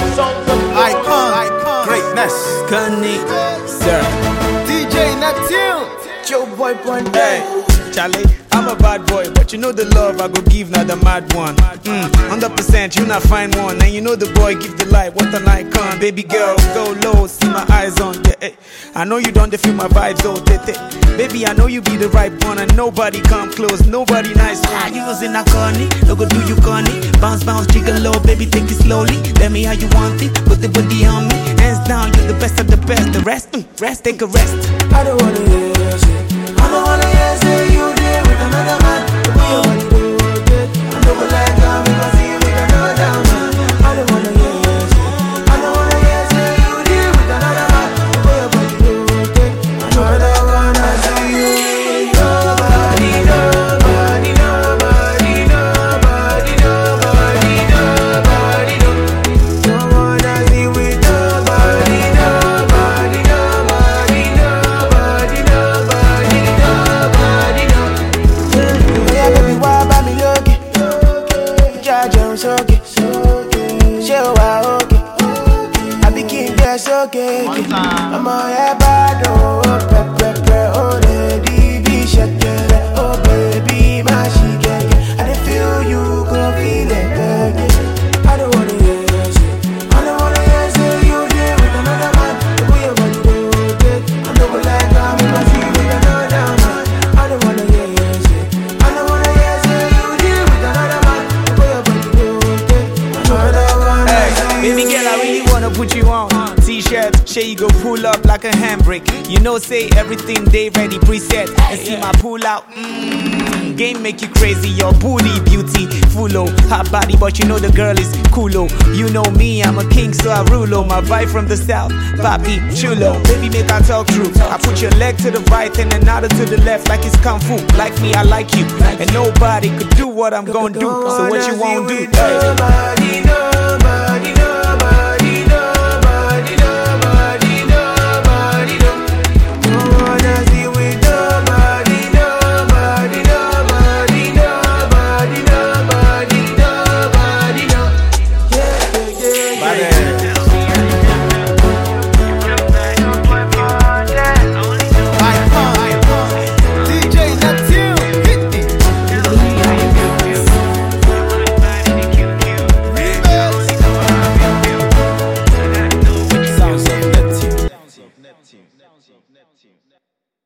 Icon, icon, greatness. Connie, sir. DJ Neptune. Joe boy day. Charlie, I'm a bad boy, but you know the love I go give not the mad one. Mm, 100% you not find one, and you know the boy give the light. What an icon, baby girl, go low, see my eyes on. Yeah, eh. I know you don't feel my vibes, oh, tete. Baby, I know you be the right one, and nobody come close, nobody nice one. Ah, you was in a corny, no go do you corny. Bounce, bounce, jiggle low, baby, take it slowly. Tell me how you want it, put the body on me. Hands down, you're the best of the best. The rest, mm, rest, take a rest. I don't wanna hear shit. Sókè, ṣé o wà òkè? Àbí kí n gbé sókè? Ọmọ ẹ bá dùn put you on. T-shirt, shey you go pull up like a handbrake. You know, say everything they ready preset. And see my pull out. Mm, game make you crazy, your booty beauty full oh, hot body, but you know the girl is cool oh. You know me, I'm a king, so I rule oh. My vibe from the south, papi chulo. Baby, make I talk true. I put your leg to the right and another to the left, like it's kung fu. Like me, I like you, and nobody could do what I'm gonna do. So what you won't do? Hey.